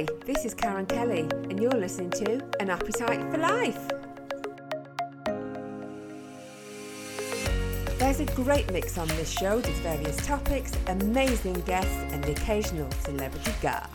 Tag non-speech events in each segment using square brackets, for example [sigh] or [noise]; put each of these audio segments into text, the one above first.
Hi, this is Karen Kelly, and you're listening to An Appetite for Life. There's a great mix on this show with various topics, amazing guests, and the occasional celebrity guest.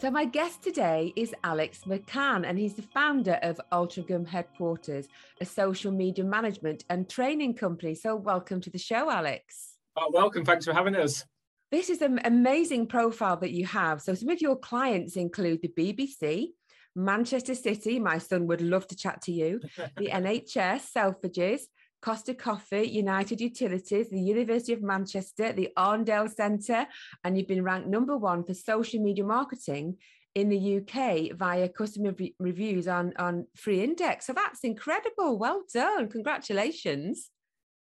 So, my guest today is Alex McCann, and he's the founder of Altrincham Headquarters, a social media management and training company. So, welcome to the show, Alex. Oh, welcome. Thanks for having us. This is an amazing profile that you have. So, some of your clients include the BBC, Manchester City. My son would love to chat to you. The [laughs] NHS, Selfridges, Costa Coffee, United Utilities, the University of Manchester, the Arndale Centre, and you've been ranked number one for social media marketing in the UK via customer re- reviews on, on Free Index. So that's incredible. Well done. Congratulations.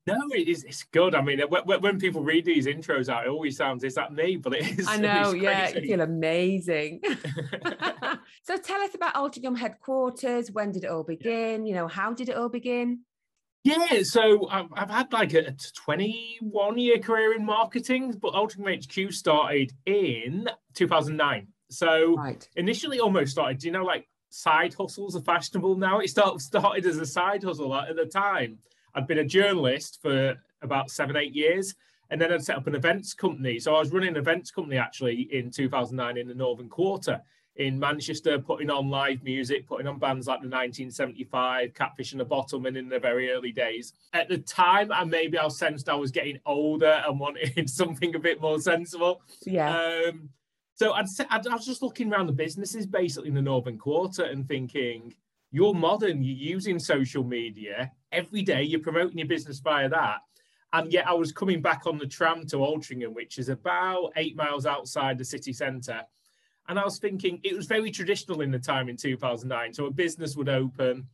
No, it is. It's good. I mean, when, when people read these intros out, it always sounds, "Is that me?" But it is. I [laughs] know. Yeah, you feel amazing. [laughs] [laughs] so, tell us about Altrincham headquarters. When did it all begin? You know, how did it all begin? Yeah, so I've, I've had like a 21 year career in marketing, but Altrincham HQ started in 2009. So right. initially almost started, you know, like side hustles are fashionable now. It started, started as a side hustle at the time. I'd been a journalist for about seven, eight years. And then I'd set up an events company. So I was running an events company actually in 2009 in the Northern Quarter in Manchester, putting on live music, putting on bands like the 1975, Catfish and the Bottlemen in the very early days. At the time, and maybe I sensed I was getting older and wanted [laughs] something a bit more sensible. Yeah. Um, so I'd, I'd, I was just looking around the businesses basically in the Northern Quarter and thinking, you're modern, you're using social media every day, you're promoting your business via that. And yet I was coming back on the tram to Altrincham, which is about eight miles outside the city centre and I was thinking it was very traditional in the time in 2009. So a business would open,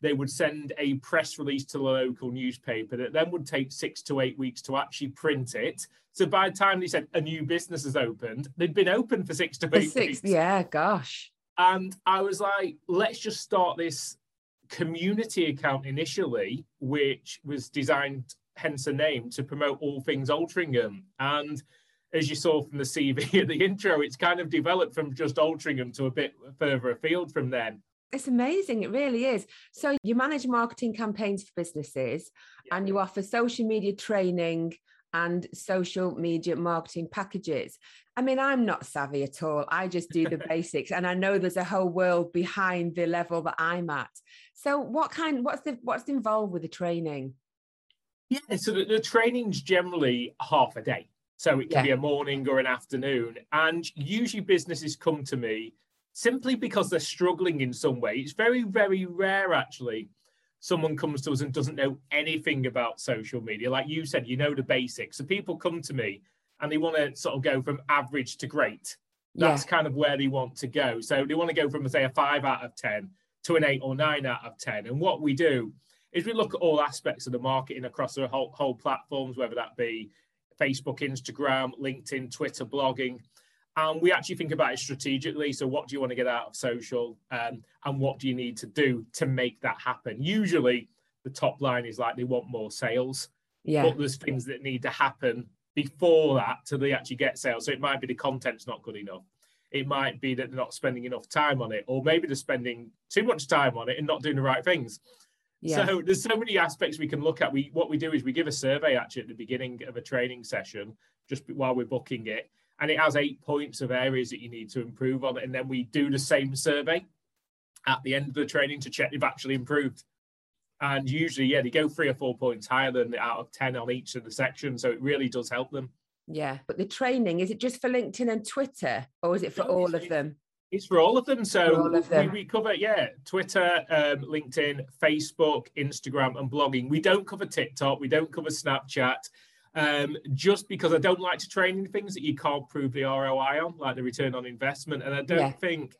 they would send a press release to the local newspaper that then would take six to eight weeks to actually print it. So by the time they said a new business has opened, they'd been open for six to eight six, weeks. Yeah, gosh. And I was like, let's just start this community account initially, which was designed, hence the name, to promote all things Altrincham. And as you saw from the CV at [laughs] the intro, it's kind of developed from just Altrincham to a bit further afield from then. It's amazing. It really is. So you manage marketing campaigns for businesses yeah. and you offer social media training and social media marketing packages. I mean, I'm not savvy at all. I just do the [laughs] basics and I know there's a whole world behind the level that I'm at. So what kind what's the what's involved with the training? Yeah, so the, the training's generally half a day. So it can yeah. be a morning or an afternoon. And usually businesses come to me simply because they're struggling in some way. It's very, very rare actually. Someone comes to us and doesn't know anything about social media. Like you said, you know the basics. So people come to me and they want to sort of go from average to great. That's yeah. kind of where they want to go. So they want to go from, say, a five out of 10 to an eight or nine out of 10. And what we do is we look at all aspects of the marketing across the whole, whole platforms, whether that be Facebook, Instagram, LinkedIn, Twitter, blogging. And we actually think about it strategically. So, what do you want to get out of social? Um, and what do you need to do to make that happen? Usually, the top line is like they want more sales. Yeah. But there's things that need to happen before that to they actually get sales. So, it might be the content's not good enough. It might be that they're not spending enough time on it, or maybe they're spending too much time on it and not doing the right things. Yeah. So there's so many aspects we can look at. We what we do is we give a survey actually at the beginning of a training session, just while we're booking it, and it has eight points of areas that you need to improve on, and then we do the same survey at the end of the training to check they've actually improved. And usually, yeah, they go three or four points higher than out of ten on each of the sections, so it really does help them. Yeah, but the training is it just for LinkedIn and Twitter, or is it for no, all of them? It's for all of them. So of them. We, we, cover, yeah, Twitter, um, LinkedIn, Facebook, Instagram, and blogging. We don't cover TikTok. We don't cover Snapchat. Um, just because I don't like to train in things that you can't prove the ROI on, like the return on investment. And I don't yeah. think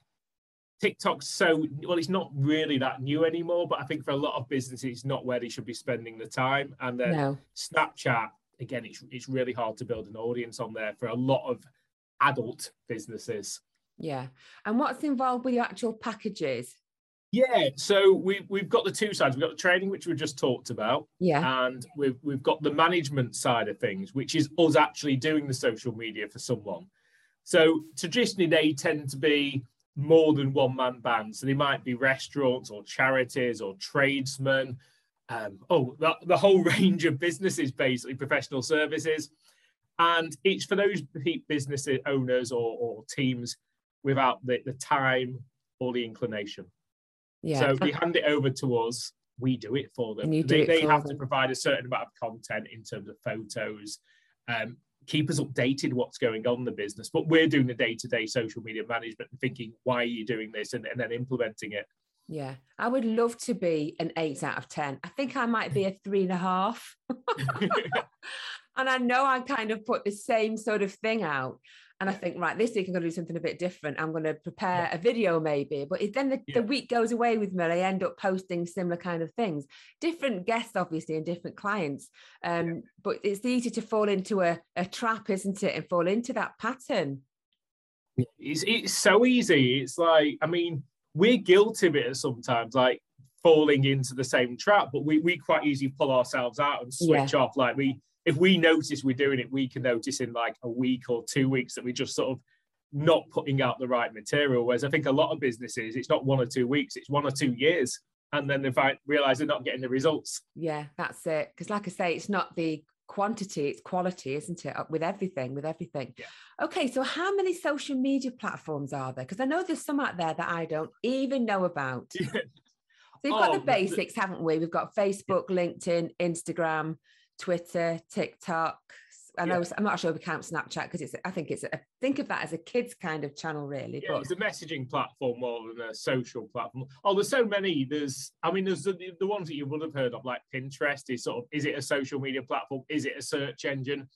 TikTok's so well, it's not really that new anymore, but I think for a lot of businesses, it's not where they should be spending the time. And then no. Snapchat, again, it's it's really hard to build an audience on there for a lot of adult businesses. Yeah. And what's involved with your actual packages? Yeah, so we we've got the two sides. We've got the training, which we just talked about. Yeah. And we've we've got the management side of things, which is us actually doing the social media for someone. So traditionally they tend to be more than one man bands. So they might be restaurants or charities or tradesmen. Um, oh, the, the whole [laughs] range of businesses, basically professional services. And it's for those business owners or, or teams without the, the time or the inclination. Yeah. So they hand it over to us. We do it for them. they they have them. to provide a certain amount of content in terms of photos, um, keep us updated what's going on in the business. But we're doing the day to day social media management and thinking, why are you doing this? And, and then implementing it. Yeah, I would love to be an eight out of 10. I think I might be a three and a half. [laughs] [laughs] and I know I kind of put the same sort of thing out and I think, right, this week I'm going to do something a bit different. I'm going to prepare yeah. a video maybe, but then the, yeah. the, week goes away with me, I end up posting similar kind of things. Different guests, obviously, and different clients. Um, yeah. But it's easy to fall into a, a trap, isn't it? And fall into that pattern. It's, it's so easy. It's like, I mean, we're guilty of it sometimes, like falling into the same trap, but we, we quite easily pull ourselves out and switch off. Like we, if we notice we're doing it, we can notice in like a week or two weeks that we're just sort of not putting out the right material. Whereas I think a lot of businesses, it's not one or two weeks, it's one or two years. And then they find, realize they're not getting the results. Yeah, that's it. Because, like I say, it's not the quantity, it's quality, isn't it? Uh, with everything, with everything. Yeah. Okay, so how many social media platforms are there? Because I know there's some out there that I don't even know about. Yeah. [laughs] So we've got oh, the basics, haven't we? We've got Facebook, LinkedIn, Instagram, Twitter, TikTok. And I know yeah. I'm not sure we count Snapchat because it's I think it's a, think of that as a kids kind of channel really. Yeah, but... it's a messaging platform more than a social platform. Oh, there's so many. There's I mean there's the, the ones that you would have heard of like Pinterest is sort of is it a social media platform? Is it a search engine?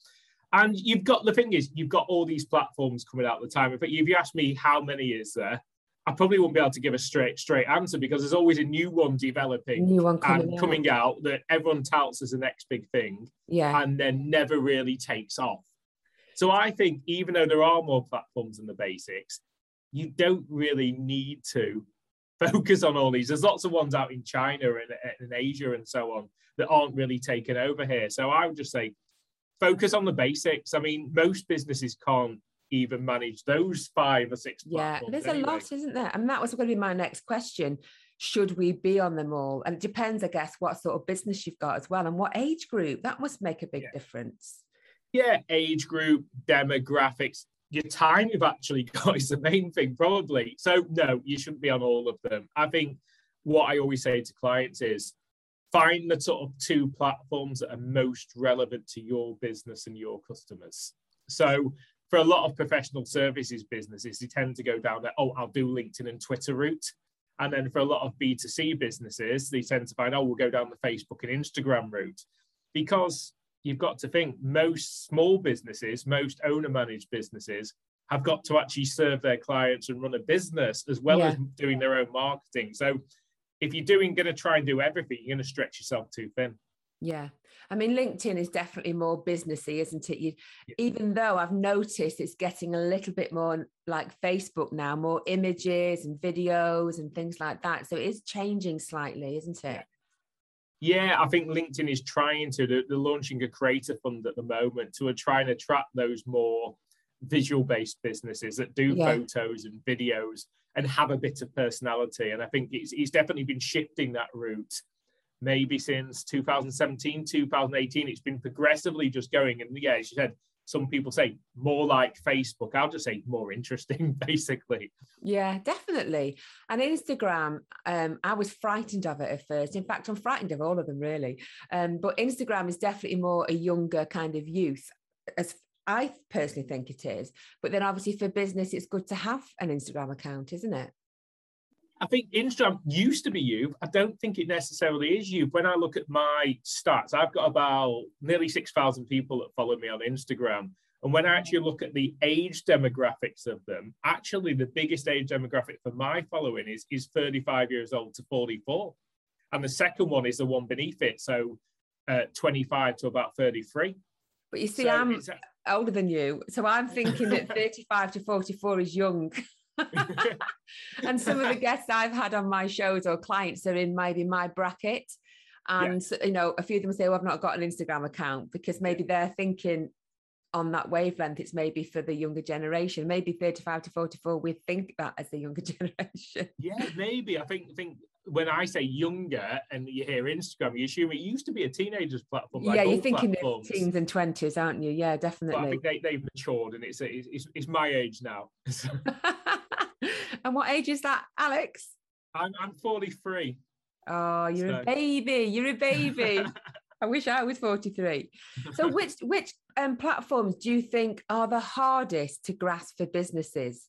And you've got the thing is you've got all these platforms coming out at the time. If you ask me how many is there, I probably won't be able to give a straight straight answer because there's always a new one developing, new one coming and out. coming out that everyone touts as the next big thing, yeah, and then never really takes off. So I think even though there are more platforms than the basics, you don't really need to [laughs] focus on all these. There's lots of ones out in China and in Asia and so on that aren't really taken over here. So I would just say focus on the basics. I mean, most businesses can't even manage those five or six yeah there's anyway. a lot isn't there? And that was going to be my next question. Should we be on them all? And it depends i guess what sort of business you've got as well and what age group. That must make a big yeah. difference. Yeah age group demographics. Your time you've actually [laughs] got is the main thing probably. So no you shouldn't be on all of them. I think what i always say to clients is find the sort of two platforms that are most relevant to your business and your customers. So for a lot of professional services businesses, they tend to go down that, oh, I'll do LinkedIn and Twitter route. And then for a lot of B2C businesses, they tend to find, oh, we'll go down the Facebook and Instagram route. Because you've got to think most small businesses, most owner managed businesses have got to actually serve their clients and run a business as well yeah. as doing their own marketing. So if you're doing going to try and do everything, you're going to stretch yourself too thin. Yeah. I mean, LinkedIn is definitely more businessy, isn't it? You, yeah. Even though I've noticed it's getting a little bit more like Facebook now, more images and videos and things like that. So it is changing slightly, isn't it? Yeah, I think LinkedIn is trying to. They're, they're launching a creator fund at the moment to try and attract those more visual based businesses that do yeah. photos and videos and have a bit of personality. And I think it's, it's definitely been shifting that route maybe since 2017, 2018. It's been progressively just going. And yeah, as you said, some people say more like Facebook. I'll just say more interesting, [laughs] basically. Yeah, definitely. And Instagram, um, I was frightened of it at first. In fact, I'm frightened of all of them really. Um, but Instagram is definitely more a younger kind of youth, as I personally think it is. But then obviously for business, it's good to have an Instagram account, isn't it? I think Instagram used to be you. I don't think it necessarily is you. When I look at my stats, I've got about nearly 6,000 people that follow me on Instagram. And when I actually look at the age demographics of them, actually the biggest age demographic for my following is, is 35 years old to 44. And the second one is the one beneath it. So uh, 25 to about 33. But you see, so I'm older than you. So I'm thinking that [laughs] 35 to 44 is young. [laughs] and some of the guests I've had on my shows or clients are in maybe my bracket. And yeah. you know, a few of them say, "Well, I've not got an Instagram account," because maybe they're thinking on that wavelength. It's maybe for the younger generation. Maybe 35 to 44, we think that as the younger [laughs] generation. Yeah, maybe. I think think when I say younger and you hear Instagram, you assume it used to be a teenager's platform. Like yeah, you're thinking of teens and twenties, aren't you? Yeah, definitely. But I think they, they've matured, and it's, it's it's my age now. [laughs] and what age is that, Alex? I'm I'm 43. Oh, you're so. a baby. You're a baby. [laughs] I wish I was 43. So, which which um, platforms do you think are the hardest to grasp for businesses?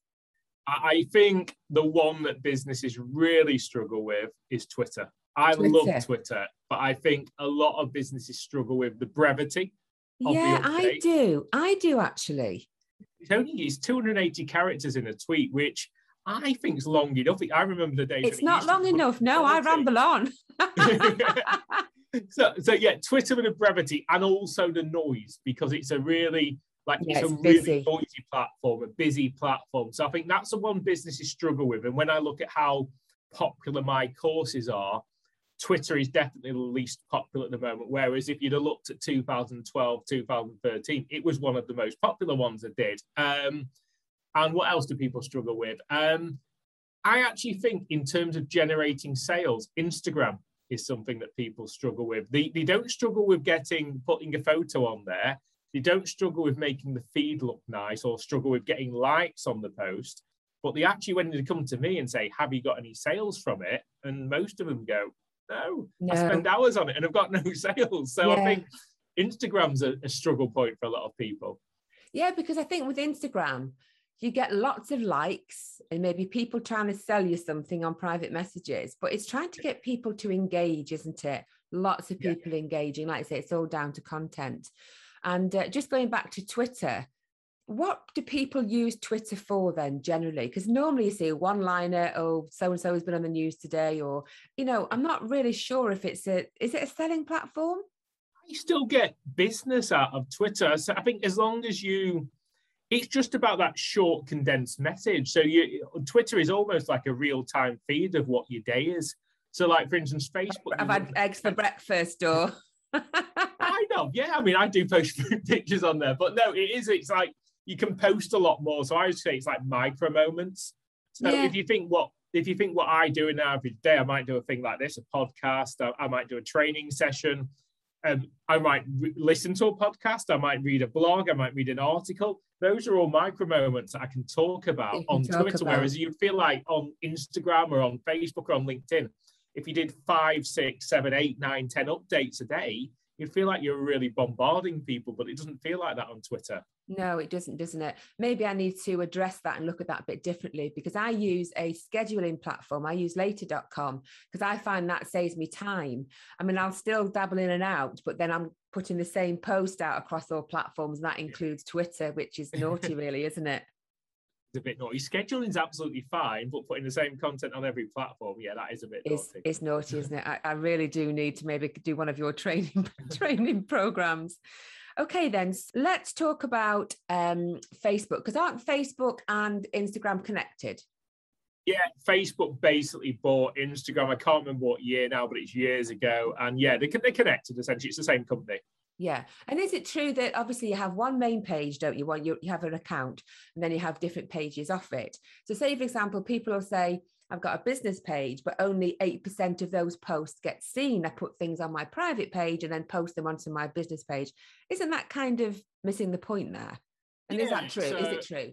I think the one that businesses really struggle with is Twitter. I Twitter. love Twitter, but I think a lot of businesses struggle with the brevity. yeah, I do. I do actually. It's only it's 280 characters in a tweet, which I think it's long enough. I remember the days. It's not long enough. No, I ramble on. [laughs] [laughs] so, so yeah, Twitter with the brevity and also the noise because it's a really like yeah, it's, it's, a busy. really noisy platform, a busy platform. So I think that's the one businesses struggle with. And when I look at how popular my courses are, Twitter is definitely the least popular at the moment. Whereas if you'd have looked at 2012, 2013, it was one of the most popular ones I did. Um, and what else do people struggle with? Um, I actually think, in terms of generating sales, Instagram is something that people struggle with. They, they don't struggle with getting putting a photo on there. They don't struggle with making the feed look nice or struggle with getting likes on the post. But they actually, when they come to me and say, Have you got any sales from it? And most of them go, No, no. I spend hours on it and I've got no [laughs] sales. So yeah. I think Instagram's a, a struggle point for a lot of people. Yeah, because I think with Instagram, you get lots of likes and maybe people trying to sell you something on private messages, but it's trying to get people to engage, isn't it? Lots of people yeah. engaging. Like I say, it's all down to content. And uh, just going back to Twitter, what do people use Twitter for then generally? Because normally you see a one liner, oh, so and so has been on the news today, or, you know, I'm not really sure if it's a, is it a selling platform? You still get business out of Twitter. So I think as long as you, it's just about that short condensed message. So you, Twitter is almost like a real time feed of what your day is. So, like for instance, Facebook. I've had eggs for breakfast, or [laughs] kind of, yeah. I mean, I do post [laughs] pictures on there, but no, it is. It's like you can post a lot more. So I would say it's like micro moments. So yeah. if you think what if you think what I do in an average day, I might do a thing like this, a podcast. I, I might do a training session. Um, I might re- listen to a podcast. I might read a blog. I might read an article. Those are all micro moments that I can talk about can on talk Twitter. About. Whereas you'd feel like on Instagram or on Facebook or on LinkedIn, if you did five, six, seven, eight, nine, ten updates a day, you'd feel like you're really bombarding people, but it doesn't feel like that on Twitter. No, it doesn't, doesn't it? Maybe I need to address that and look at that a bit differently because I use a scheduling platform. I use later.com because I find that saves me time. I mean, I'll still dabble in and out, but then I'm putting the same post out across all platforms. And that includes Twitter, which is naughty, [laughs] really, isn't it? It's a bit naughty. Scheduling is absolutely fine, but putting the same content on every platform, yeah, that is a bit it's, naughty. It's naughty, isn't it? I, I really do need to maybe do one of your [laughs] training [laughs] training programs. Okay, then let's talk about um, Facebook because aren't Facebook and Instagram connected? Yeah, Facebook basically bought Instagram. I can't remember what year now, but it's years ago. And yeah, they, they're connected essentially. It's the same company. Yeah. And is it true that obviously you have one main page, don't you? Well, you, you have an account and then you have different pages off it. So, say, for example, people will say, I've got a business page, but only 8% of those posts get seen. I put things on my private page and then post them onto my business page. Isn't that kind of missing the point there? And yeah, is that true? So, is it true?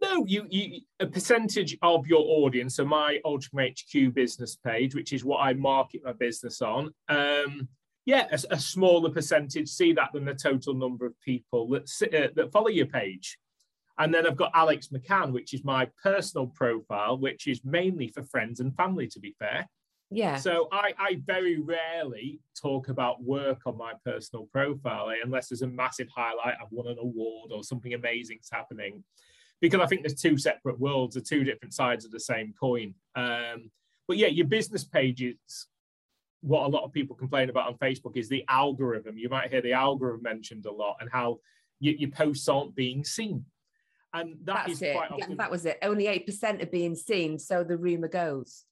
No, you, you a percentage of your audience. So my Altrincham HQ business page, which is what I market my business on, um, yeah, a, a, smaller percentage see that than the total number of people that uh, that follow your page. And then I've got Alex McCann, which is my personal profile, which is mainly for friends and family, to be fair. Yeah. So I, I very rarely talk about work on my personal profile eh, unless there's a massive highlight, I've won an award or something amazing's happening. Because I think there's two separate worlds, the two different sides of the same coin. Um, but yeah, your business pages what a lot of people complain about on Facebook is the algorithm. You might hear the algorithm mentioned a lot and how you, your posts aren't being seen. And that That's is it. quite Yeah, often. that was it. Only 8% are being seen. So the rumor goes.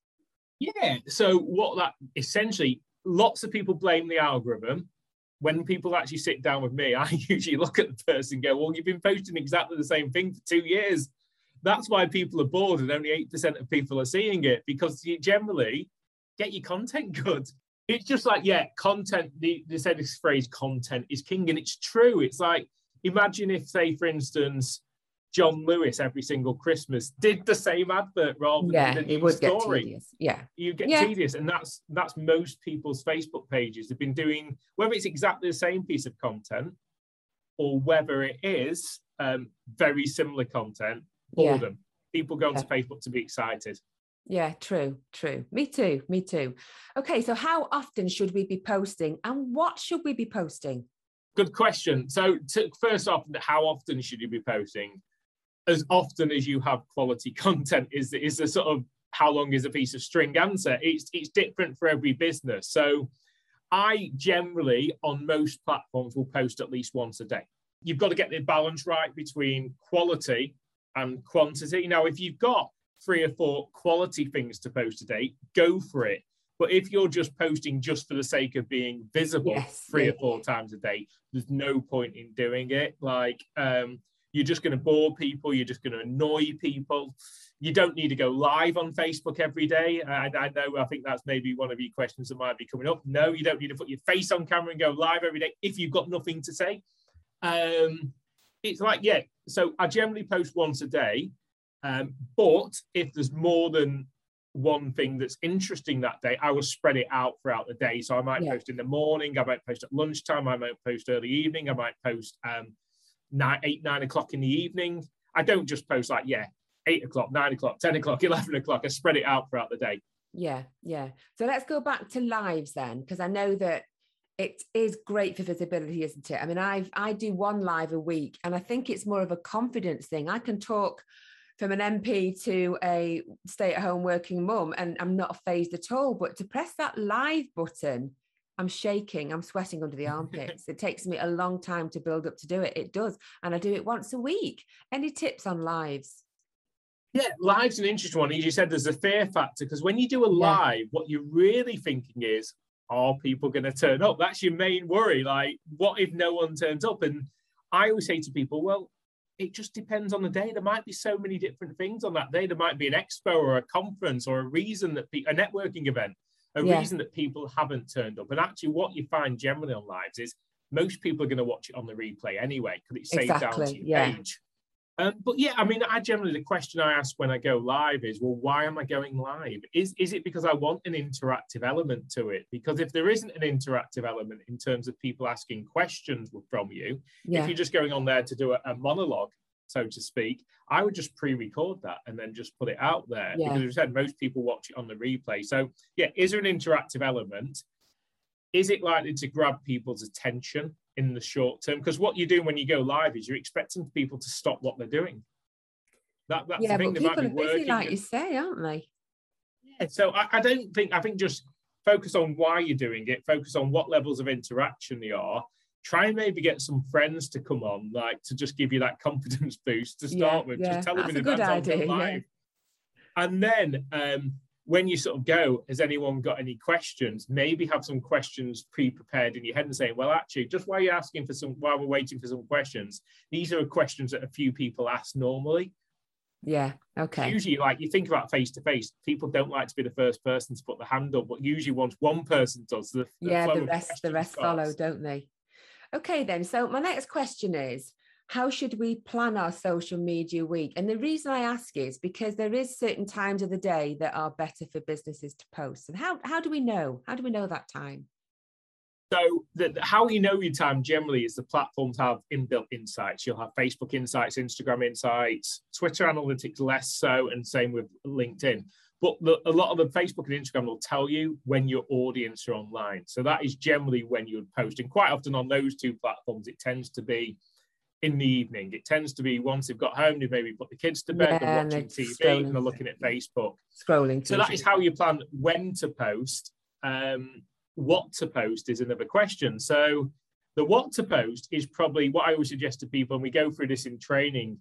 Yeah. So what that essentially, lots of people blame the algorithm. When people actually sit down with me, [laughs] I usually look at the person and go, "Well, you've been posting exactly the same thing for two years. That's why people are bored, and only eight percent of people are seeing it because you generally get your content [laughs] good. It's just like, yeah, content. The, they said this phrase, "Content is king," and it's true. It's like imagine if, say, for instance, John Lewis every single Christmas did the same advert rather Yeah, than the it new would get story tedious. Yeah. you get Yeah. tedious and that's that's most people's facebook pages They've been doing whether it's exactly the same piece of content or whether it is um, very similar content Yeah. boredom people go Yeah. to facebook to be excited Yeah, true, true. Me too, me too. Okay, so how often should we be posting and what should we be posting? good question so to, first off how often should you be posting as often as you have quality [laughs] content is is the sort of how long is a piece of string answer. It's it's different for every business. So i generally on most platforms will post at least once a day. You've got to get the balance right between quality and quantity. Now if you've got three or four quality things to post a day go for it. But if you're just posting just for the sake of being visible Yes, three or four times a day there's no point in doing it. Like um you're just going to bore people you're just going to annoy people you don't need to go live on facebook every day I, I know i think that's maybe one of your questions that might be coming up no you don't need to put your face on camera and go live every day if you've got nothing to say um it's like yeah so i generally post once a day um but if there's more than one thing that's interesting that day, I will spread it out throughout the day. So I might Yeah. post in the morning, I might post at lunchtime, I might post early evening, I might post um, nine, eight, nine o'clock in the evening. I don't just post like, yeah, eight o'clock, nine o'clock, 10 o'clock, [laughs] 11 o'clock. I spread it out throughout the day. Yeah, yeah. So let's go back to lives then, because I know that it is great for visibility, isn't it? I mean, I've I do one live a week, and I think it's more of a confidence thing. I can talk from an MP to a stay-at-home working mum, and I'm not phased at all. But to press that live button, I'm shaking, I'm sweating under the [laughs] armpits. it takes me a long time to build up to do it. It does, and I do it once a week. Any tips on lives? Yeah, live's an interesting one. As you said, there's a fear factor because when you do a Yeah. live, what you're really thinking is, are people going to turn up? That's your main worry. Like, what if no one turns up? And I always say to people, well, it just depends on the day. There might be so many different things on that day. There might be an expo or a conference or a reason that pe- a networking event, a Yeah. reason that people haven't turned up. And actually, what you find generally on lives is most people are going to watch it on the replay anyway because it's saved down to your yeah. page. Um, but yeah, I mean, I generally the question I ask when I go live is, well, why am I going live? Is is it because I want an interactive element to it? Because if there isn't an interactive element in terms of people asking questions from you, Yeah, if you're just going on there to do a, a monologue, so to speak, I would just pre-record that and then just put it out there. Yeah. Because as I said, most people watch it on the replay. So yeah, is there an interactive element? Is it likely to grab people's attention in the short term? Because what you're doing when you go live is you're expecting people to stop what they're doing. That, that's yeah. the thing. But people be are busy, working like you say, aren't they? yeah, so I, I don't think I think just focus on why you're doing it, focus on what levels of interaction they are. Try and maybe get some friends to come on, like to just give you that confidence [laughs] boost to Yeah, start with. yeah, Just tell them in good advance I'll go yeah. live. And then um, when you sort of go, has anyone got any questions? Maybe have some questions pre-prepared in your head and saying, well, actually, just while you're asking for some, while we're waiting for some questions, these are questions that a few people ask normally. Yeah. Okay. Usually, like you think about face to face, people don't like to be the first person to put the hand up, but usually once one person does, the, the yeah the rest the rest follow don't they okay then. So my next question is how should we plan our social media week? And the reason i ask is because there is certain times of the day that are better for businesses to post. And how how do we know? How do we know that time? So, the, how you know your time generally is the platforms have inbuilt insights. You'll have Facebook insights, Instagram insights, Twitter analytics less so, and same with LinkedIn. But the, a lot of the Facebook and Instagram will tell you when your audience are online. So that is generally when you would post. And quite often on those two platforms, it tends to be in the evening. It tends to be once they've got home, they've maybe put the kids to bed, Yeah, they're and watching TV, scrolling and they're looking at Facebook. scrolling So that is how you plan when to post. Um, what to post is another question. So the what to post is probably what I always suggest to people, and we go through this in training.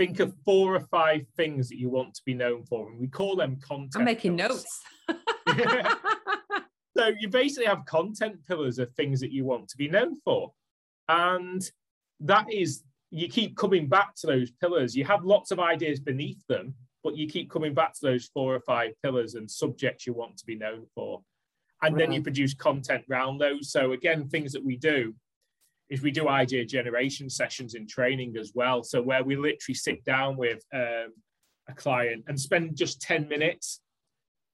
Think of four or five things that you want to be known for, and we call them content. I'm making pillars. notes. [laughs] [laughs] so you basically have content pillars of things that you want to be known for, and that is you keep coming back to those pillars. You have lots of ideas beneath them, but you keep coming back to those four or five pillars and subjects you want to be known for, and right. then you produce content around those. So again, things that we do is we do idea generation sessions in training as well. So where we literally sit down with um, a client and spend just 10 minutes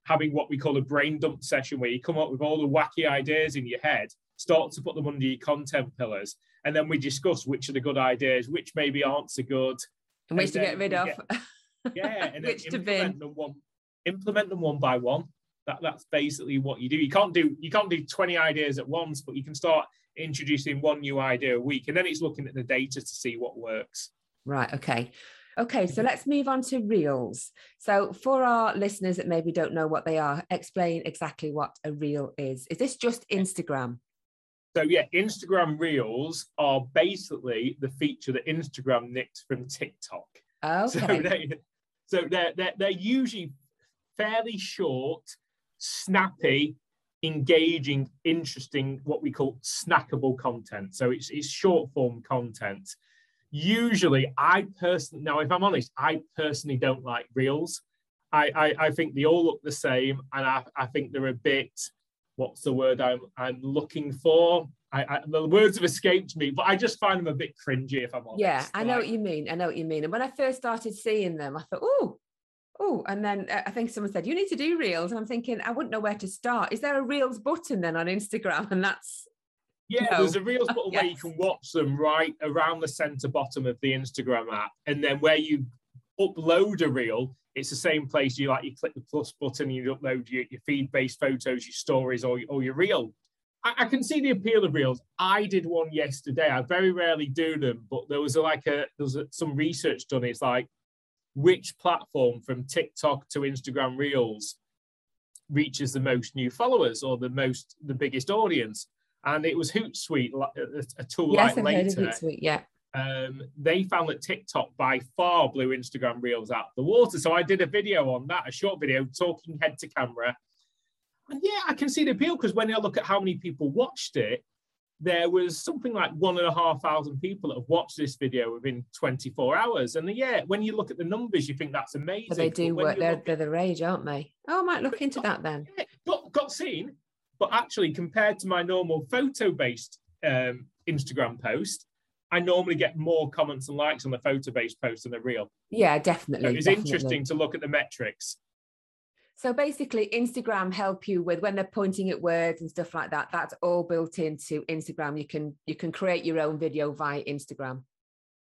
having what we call a brain dump session where you come up with all the wacky ideas in your head, start to put them under your content pillars, and then we discuss which are the good ideas, which maybe aren't so good. And which to get rid of. Get, [laughs] yeah, and which to bin. Them one, implement them one by one. That, that's basically what you do. You can't do you can't do 20 ideas at once, but you can start introducing one new idea a week, and then it's looking at the data to see what works. Right. Okay. Okay, so mm-hmm. let's move on to reels. So, for our listeners that maybe don't know what they are, explain exactly what a reel is. Is this just Instagram? So, yeah, Instagram reels are basically the feature that Instagram nicked from TikTok. Okay. [laughs] So, they, so they're, they're, they're usually fairly short, snappy, engaging, interesting, what we call snackable content. So it's, it's short form content. Usually, I personally, now if I'm honest, I personally don't like reels. I, I, I think they all look the same, and I, I think they're a bit, what's the word I'm, I'm looking for? I, I, the words have escaped me, but I just find them a bit cringy if I'm honest. Yeah, I know like, what you mean. I know what you mean. And when I first started seeing them, I thought, oh, oh, and then uh, I think someone said, you need to do reels. And I'm thinking, I wouldn't know where to start. Is there a reels button then on Instagram? [laughs] And that's. Yeah, no. there's a reels button yes. where you can watch them right around the center bottom of the Instagram app. And then where you upload a reel, it's the same place you like, you click the plus button, you upload your, your feed based photos, your stories, or, or your reel. I, I, can see the appeal of reels. I did one yesterday. I very rarely do them, but there was a, like a, there was a, some research done. It's like, which platform from TikTok to Instagram Reels reaches the most new followers or the most the biggest audience. And it was Hootsuite, a, tool yes, like I've later. Heard of Hootsuite, yeah. Um, they found that TikTok by far blew Instagram Reels out of the water. So I did a video on that, a short video talking head to camera. And yeah, I can see the appeal because when I look at how many people watched it, there was something like one and a half thousand people that have watched this video within 24 hours. And yeah, when you look at the numbers, you think that's amazing. But they do but work, they're, they're the rage, aren't they? Oh, I might look into got, that then. Yeah, got, got seen, but actually, compared to my normal photo based um, Instagram post, I normally get more comments and likes on the photo based post than the reel. Yeah, definitely. So it's definitely. interesting to look at the metrics. So basically, Instagram help you with when they're pointing at words and stuff like that. That's all built into Instagram. You can you can create your own video via Instagram.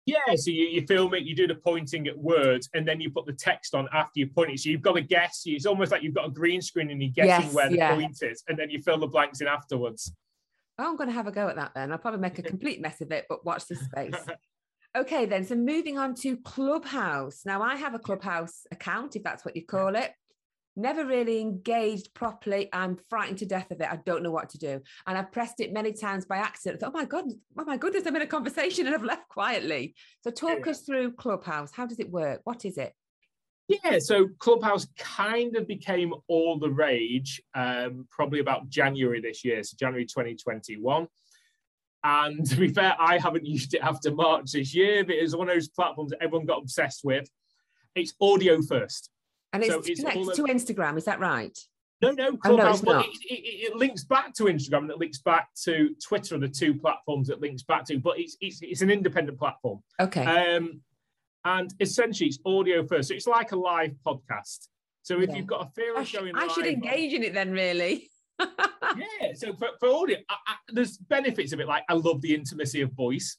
Yeah, so you, you film it, you do the pointing at words, and then you put the text on after you point it. So you've got to guess. It's almost like you've got a green screen and you're guessing yes, where the yeah. point is, and then you fill the blanks in afterwards. Oh, I'm going to have a go at that then. I'll probably make a complete mess of it, but watch this space. [laughs] okay, then. So moving on to Clubhouse. Now, I have a Clubhouse account, if that's what you call it never really engaged properly. I'm frightened to death of it. I don't know what to do. And I've pressed it many times by accident. I thought, oh my God, oh my goodness, I'm in a conversation [laughs] and I've left quietly. So talk yeah. us through Clubhouse. How does it work? What is it? Yeah, so Clubhouse kind of became all the rage um, probably about January this year, so January 2021. And to be fair, I haven't used it after March this year, but it's one of those platforms that everyone got obsessed with. It's audio first. And it's, so it's connected to Instagram, is that right? No, no, Clubhouse. Oh, no, it, it, it, links back to Instagram and it links back to Twitter, the two platforms it links back to, but it's it's, it's an independent platform. Okay. Um, and essentially, it's audio first. So it's like a live podcast. So if yeah. you've got a fear of going, I should engage in it then, really. [laughs] yeah. So for, for audio, I, I, there's benefits of it. Like I love the intimacy of voice.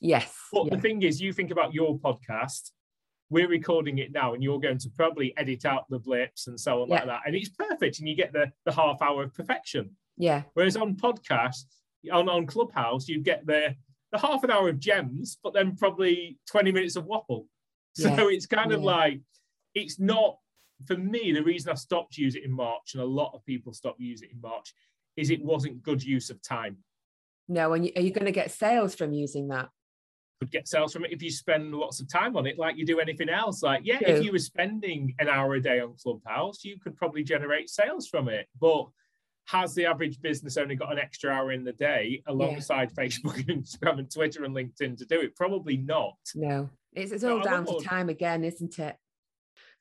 Yes. But yeah. the thing is, you think about your podcast we're recording it now and you're going to probably edit out the blips and so on yeah. like that and it's perfect and you get the the half hour of perfection yeah whereas on podcasts on, on clubhouse you get the the half an hour of gems but then probably 20 minutes of waffle so yeah. it's kind of yeah. like it's not for me the reason i stopped using it in march and a lot of people stopped using it in march is it wasn't good use of time no and you, are you going to get sales from using that could get sales from it if you spend lots of time on it, like you do anything else. Like, yeah, True. if you were spending an hour a day on Clubhouse, you could probably generate sales from it. But has the average business only got an extra hour in the day alongside yeah. Facebook and Instagram and Twitter and LinkedIn to do it? Probably not. No, it's, it's all down to time again, isn't it?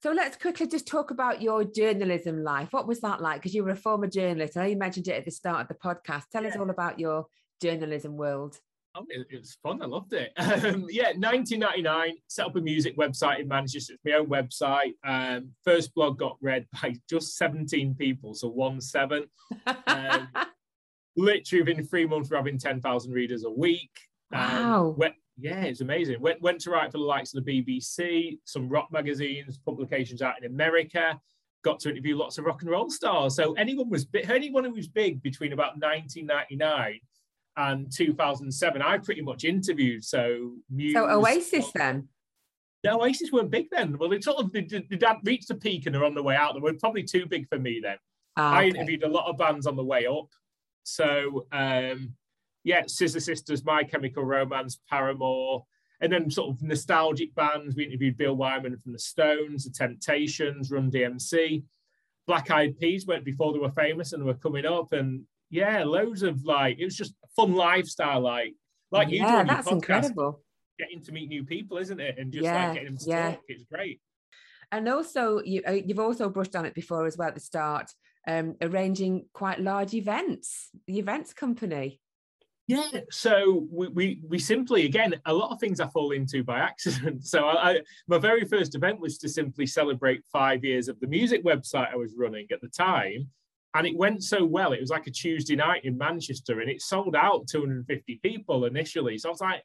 So let's quickly just talk about your journalism life. What was that like? Because you were a former journalist. I know you mentioned it at the start of the podcast. Tell yeah. us all about your journalism world. Oh, it, it, was fun. I loved it. [laughs] Um, yeah, 1999, set up a music website in Manchester. It's my own website. Um, first blog got read [laughs] by just 17 people, so one seven. Um, [laughs] literally within three months, we're having 10,000 readers a week. Um, wow. Went, yeah, it's amazing. Went, went to write for the likes of the BBC, some rock magazines, publications out in America. Got to interview lots of rock and roll stars. So anyone was anyone who was big between about 1999 and 2007, I pretty much interviewed. So, Muse, so Oasis then. No, Oasis weren't big then. Well, they sort of they, they, reached the peak and are on the way out. They were probably too big for me then. Ah, okay. I interviewed a lot of bands on the way up. So, um, yeah, Scissor Sisters, My Chemical Romance, Paramore, and then sort of nostalgic bands. We interviewed Bill Wyman from the Stones, The Temptations, Run DMC. Black Eyed Peas went before they were famous and they were coming up, and yeah, loads of like it was just fun lifestyle, like like you yeah, that's podcast, incredible. Getting to meet new people, isn't it? And just yeah, like getting them to yeah. talk, it's great. And also, you uh, you've also brushed on it before as well at the start, um, arranging quite large events, the events company. Yeah, so we, we, we simply again a lot of things I fall into by accident. [laughs] So I, I, my very first event was to simply celebrate five years of the music website I was running at the time, and it went so well. It was like a Tuesday night in Manchester, and it sold out 250 people initially. So I was like,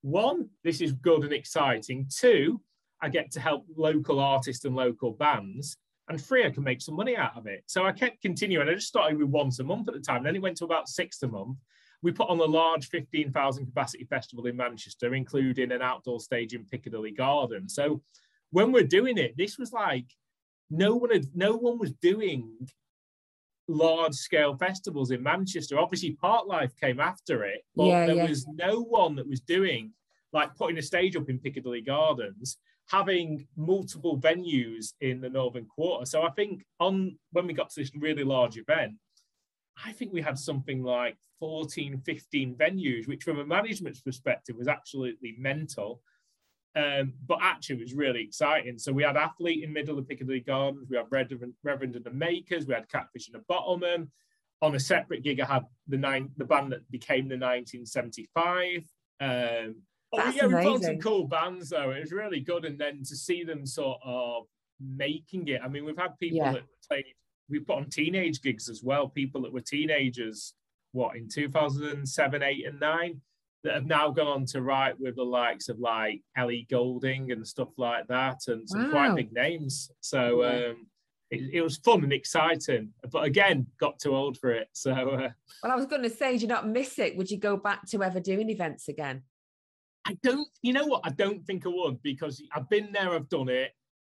one, this is good and exciting. Two, I get to help local artists and local bands. And three, I can make some money out of it. So I kept continuing. I just started with once a month at the time. and Then it went to about six a month. We put on a large 15,000 capacity festival in Manchester, including an outdoor stage in Piccadilly Garden. So when we're doing it, this was like no one had, no one was doing large scale festivals in Manchester. Obviously, Parklife came after it, but yeah, there yeah. was no one that was doing like putting a stage up in Piccadilly Gardens, having multiple venues in the Northern Quarter. So I think on when we got to this really large event, I think we had something like 14, 15 venues, which from a management's perspective was absolutely mental. Um, but actually, it was really exciting. So we had Athlete in middle of Piccadilly Gardens. We had Reverend, Reverend and the Makers. We had Catfish and the Bottlemen. On a separate gig, I had the nine, the band that became the 1975. Um, oh, yeah, we found some cool bands though. It was really good, and then to see them sort of making it. I mean, we've had people yeah. that played. We put on teenage gigs as well. People that were teenagers, what in 2007, eight, and nine that have now gone on to write with the likes of like Ellie Goulding and stuff like that, and some wow. quite big names. So um, it, it, was fun and exciting, but again, got too old for it. So uh, well, I was going to say, do you not miss it? Would you go back to ever doing events again? I don't. You know what? I don't think I would because I've been there. I've done it.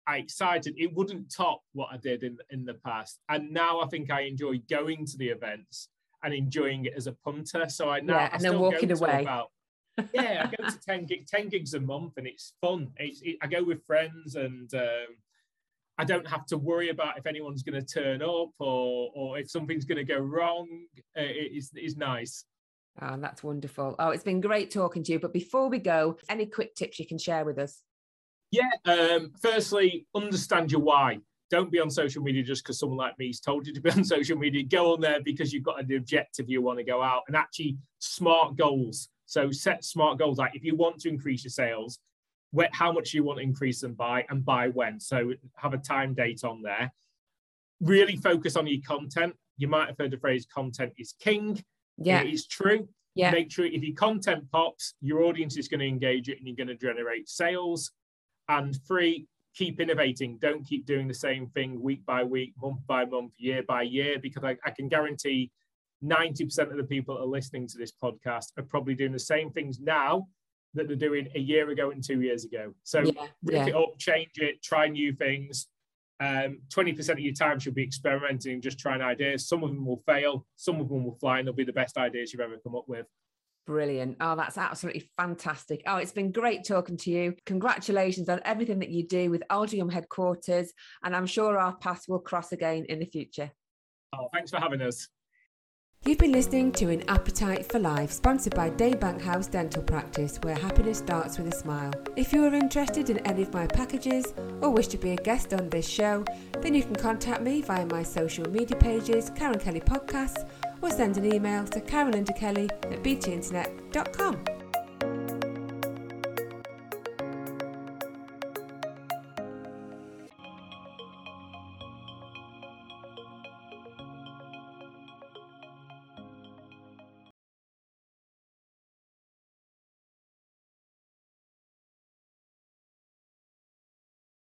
I excited. It wouldn't top what I did in in the past, and now I think I enjoy going to the events and enjoying it as a punter. So I now yeah, and then walking away. About, yeah, I go to 10, gig, [laughs] 10 gigs a month and it's fun. It's, it, I go with friends and um, I don't have to worry about if anyone's going to turn up or, or if something's going to go wrong. Uh, it, it's, it's nice. Oh, that's wonderful. Oh, it's been great talking to you. But before we go, any quick tips you can share with us? Yeah. Um, firstly, understand your why don't be on social media just because someone like me's told you to be [laughs] on social media. Go on there because you've got an objective you want to go out and actually smart goals. So set smart goals. Like if you want to increase your sales, where, how much you want to increase them by and by when. So have a time date on there. Really focus on your content. You might have heard the phrase content is king. Yeah. It is true. Yeah. Make sure if your content pops, your audience is going to engage it and you're going to generate sales. And three, keep innovating. Don't keep doing the same thing week by week, month by month, year by year, because I, I can guarantee 90% of the people that are listening to this podcast are probably doing the same things now that they're doing a year ago and two years ago. So yeah, rip yeah. it up, change it, try new things. Um, 20% of your time should be experimenting, just trying ideas. Some of them will fail, some of them will fly, and they'll be the best ideas you've ever come up with. Brilliant. Oh, that's absolutely fantastic. Oh, it's been great talking to you. Congratulations on everything that you do with Altrincham headquarters. And I'm sure our paths will cross again in the future. Oh, thanks for having us. You've been listening to An Appetite for Life, sponsored by Daybank House Dental Practice, where happiness starts with a smile. If you are interested in any of my packages or wish to be a guest on this show, then you can contact me via my social media pages, Karen Kelly Podcasts, or send an email to karenlindakelly at btinternet.com.